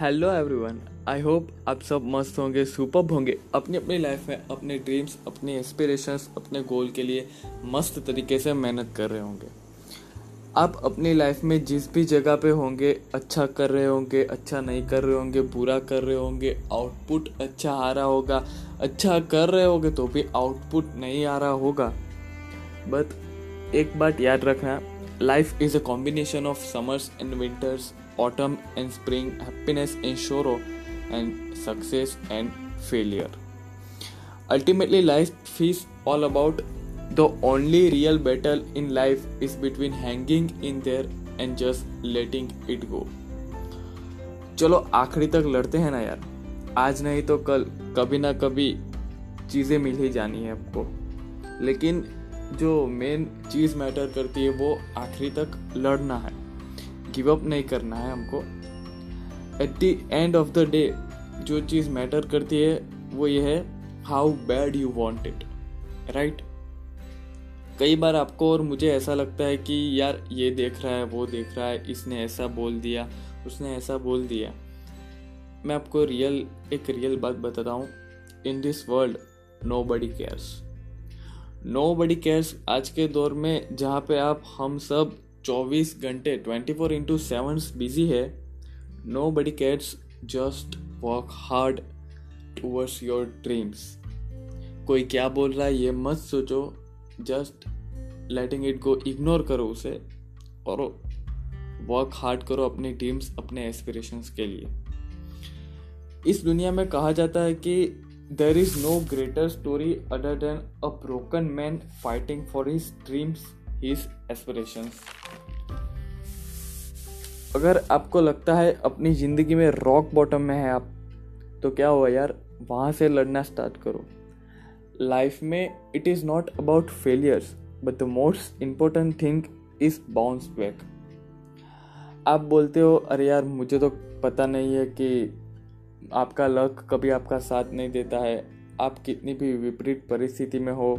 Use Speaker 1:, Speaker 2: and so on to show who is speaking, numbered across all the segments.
Speaker 1: Hello everyone I hope आप सब मस्त होंगे सुपर होंगे। अपनी अपनी लाइफ में, अपने ड्रीम्स अपने एस्पिरेशंस अपने गोल के लिए मस्त तरीके से मेहनत कर रहे होंगे। आप अपनी लाइफ में जिस भी जगह पे होंगे अच्छा कर रहे होंगे अच्छा नहीं कर रहे होंगे, बुरा कर रहे होंगे आउटपुट अच्छा आ रहा होगा अच्छा कर रहे होंगे तो भी आउटपुट नहीं आ रहा होगा। बट एक बात याद रखना life is a combination of summers and winters autumn and spring, happiness and sorrow, and success and failure. Ultimately, life is all about the only real battle in life is between hanging in there and just letting it go. चलो आखिरी तक लड़ते हैं ना यार आज नहीं तो कल कभी ना कभी चीज़ें मिल ही जानी है आपको लेकिन जो मेन चीज़ मैटर करती है वो आखिरी तक लड़ना है गिव अप नहीं करना है हमको। At the end of the day जो चीज़ मैटर करती है, वो ये है how bad you want it right कई बार आपको और मुझे ऐसा लगता है कि यार, ये देख रहा है, वो देख रहा है, इसने ऐसा बोल दिया, उसने ऐसा बोल दिया। मैं आपको रियल एक रियल बात बताता हूँ। In this world nobody cares nobody cares आज के दौर में, जहाँ पे आप, हम सब चौबीस घंटे twenty four into seven busy है। Nobody cats just work hard towards your dreams कोई क्या बोल रहा है, ये मत सोचो। Just letting it go ignore करो उसे और वर्क हार्ड करो अपने ड्रीम्स अपने एस्पिरेशंस के लिए। इस दुनिया में कहा जाता है कि there is no greater story other than a broken man fighting for his dreams his aspirations अगर आपको लगता है अपनी ज़िंदगी में रॉक बॉटम में है आप तो क्या हुआ यार? वहाँ से लड़ना स्टार्ट करो। लाइफ में it is not about failures but the most important thing is bounce back आप बोलते हो, अरे यार, मुझे तो पता नहीं है कि आपका लक कभी आपका साथ नहीं देता है। आप कितनी भी विपरीत परिस्थिति में हो,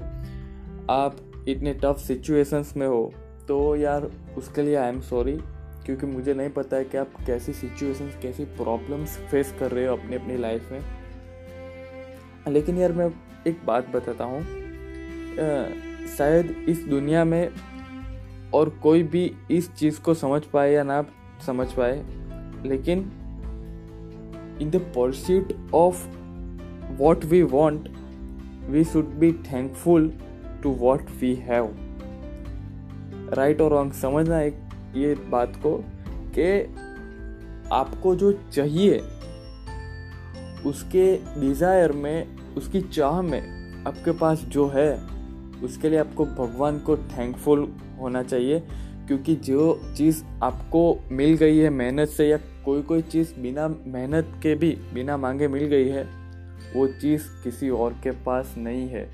Speaker 1: आप इतने टफ सिचुएशंस में हो तो यार, उसके लिए आई एम सॉरी क्योंकि मुझे नहीं पता है कि आप कैसी सिचुएशंस कैसी प्रॉब्लम्स फेस कर रहे हो अपनी अपनी लाइफ में। लेकिन यार, मैं एक बात बताता हूँ। शायद इस दुनिया में और कोई भी इस चीज़ को समझ पाए या ना समझ पाए, लेकिन in the pursuit of what we want we should be thankful to what we have right और रॉन्ग समझना एक ये बात को कि आपको जो चाहिए, उसके डिज़ायर में, उसकी चाह में आपके पास जो है, उसके लिए आपको भगवान को थैंकफुल होना चाहिए, क्योंकि जो चीज़ आपको मिल गई है मेहनत से या कोई कोई चीज़ बिना मेहनत के भी, बिना मांगे मिल गई है, वो चीज़ किसी और के पास नहीं है।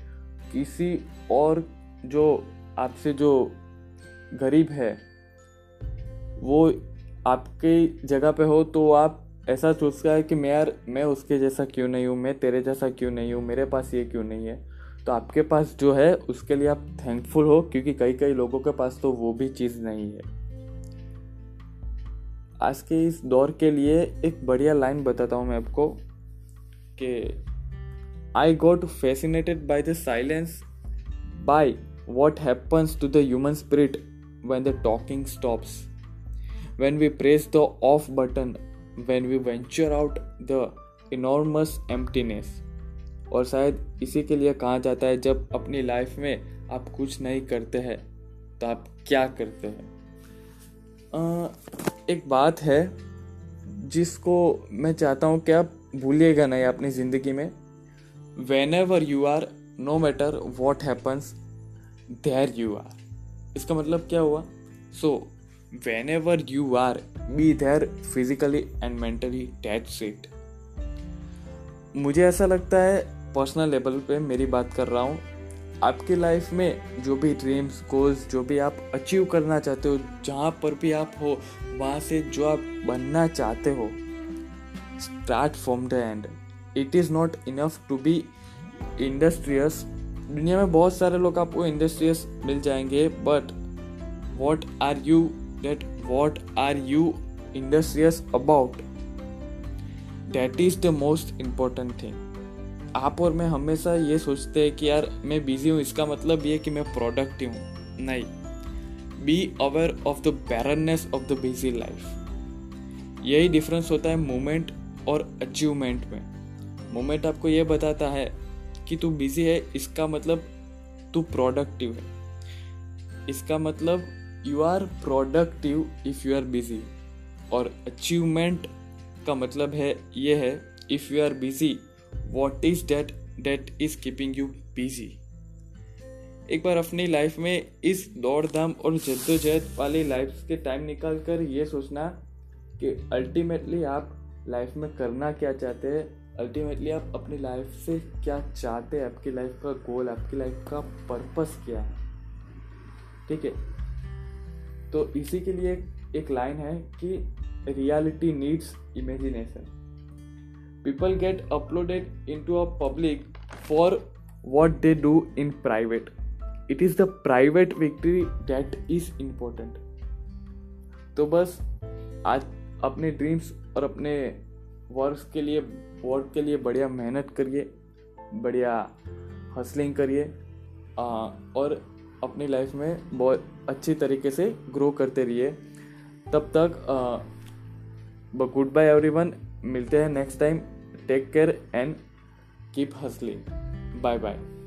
Speaker 1: किसी और जो आपसे जो गरीब है, वो आपके जगह पे हो तो आप ऐसा सोचता है कि मैं यार, मैं उसके जैसा क्यों नहीं हूँ, मैं तेरे जैसा क्यों नहीं हूँ, मेरे पास ये क्यों नहीं है? तो आपके पास जो है, उसके लिए आप थैंकफुल हो, क्योंकि कई कई लोगों के पास तो वो भी चीज़ नहीं है। आज के इस दौर के लिए एक बढ़िया लाइन बताता हूँ मैं आपको कि I got fascinated by the silence by what happens to the human spirit when the talking stops when we press the off button, when we venture out the enormous emptiness. और शायद इसी के लिए कहा जाता है, जब अपनी लाइफ में आप कुछ नहीं करते हैं तो आप क्या करते हैं? एक बात है जिसको मैं चाहता हूँ कि आप भूलिएगा नहीं अपनी ज़िंदगी में। Whenever you are no matter what happens there you are इसका मतलब क्या हुआ? So whenever you are be there physically and mentally that's it. मुझे ऐसा लगता है पर्सनल लेवल पे मेरी बात कर रहा हूँ। आपकी लाइफ में जो भी ड्रीम्स गोल्स जो भी आप अचीव करना चाहते हो, जहाँ पर भी आप हो, वहाँ से जो आप बनना चाहते हो start from the end it is not enough to be industrious. दुनिया में बहुत सारे लोग आपको इंडस्ट्रियस मिल जाएँगे but what are you that what are you industrious about that is the most important thing आप और मैं हमेशा ये सोचते हैं कि यार, मैं बिज़ी हूँ, इसका मतलब ये कि मैं प्रोडक्टिव हूँ। नहीं। Be aware of the barrenness of the busy life यही डिफरेंस होता है मोमेंट और अचीवमेंट में। मोमेंट आपको ये बताता है कि तू बिज़ी है, इसका मतलब तू प्रोडक्टिव है। इसका मतलब you are productive if you are busy और अचीवमेंट का मतलब है, ये है if you are busy what is that that is keeping you busy एक बार अपनी लाइफ में इस दौड़ धाम और जद्दोजहद वाली लाइफ के टाइम निकाल कर ये सोचना कि अल्टीमेटली आप लाइफ में करना क्या चाहते हैं अल्टीमेटली आप अपनी लाइफ से क्या चाहते हैं? आपकी लाइफ का गोल आपकी लाइफ का पर्पस क्या है? ठीक है? तो इसी के लिए एक लाइन है कि reality needs imagination people get uploaded into a public for what they do in private it is the private victory that is important तो बस आज अपने ड्रीम्स और अपने वर्क के लिए वर्क के लिए बढ़िया मेहनत करिए, बढ़िया हसलिंग करिए और अपनी लाइफ में बहुत अच्छी तरीके से ग्रो करते रहिए। तब तक गुड बाय एवरीवन मिलते हैं next time take care and keep hustling bye bye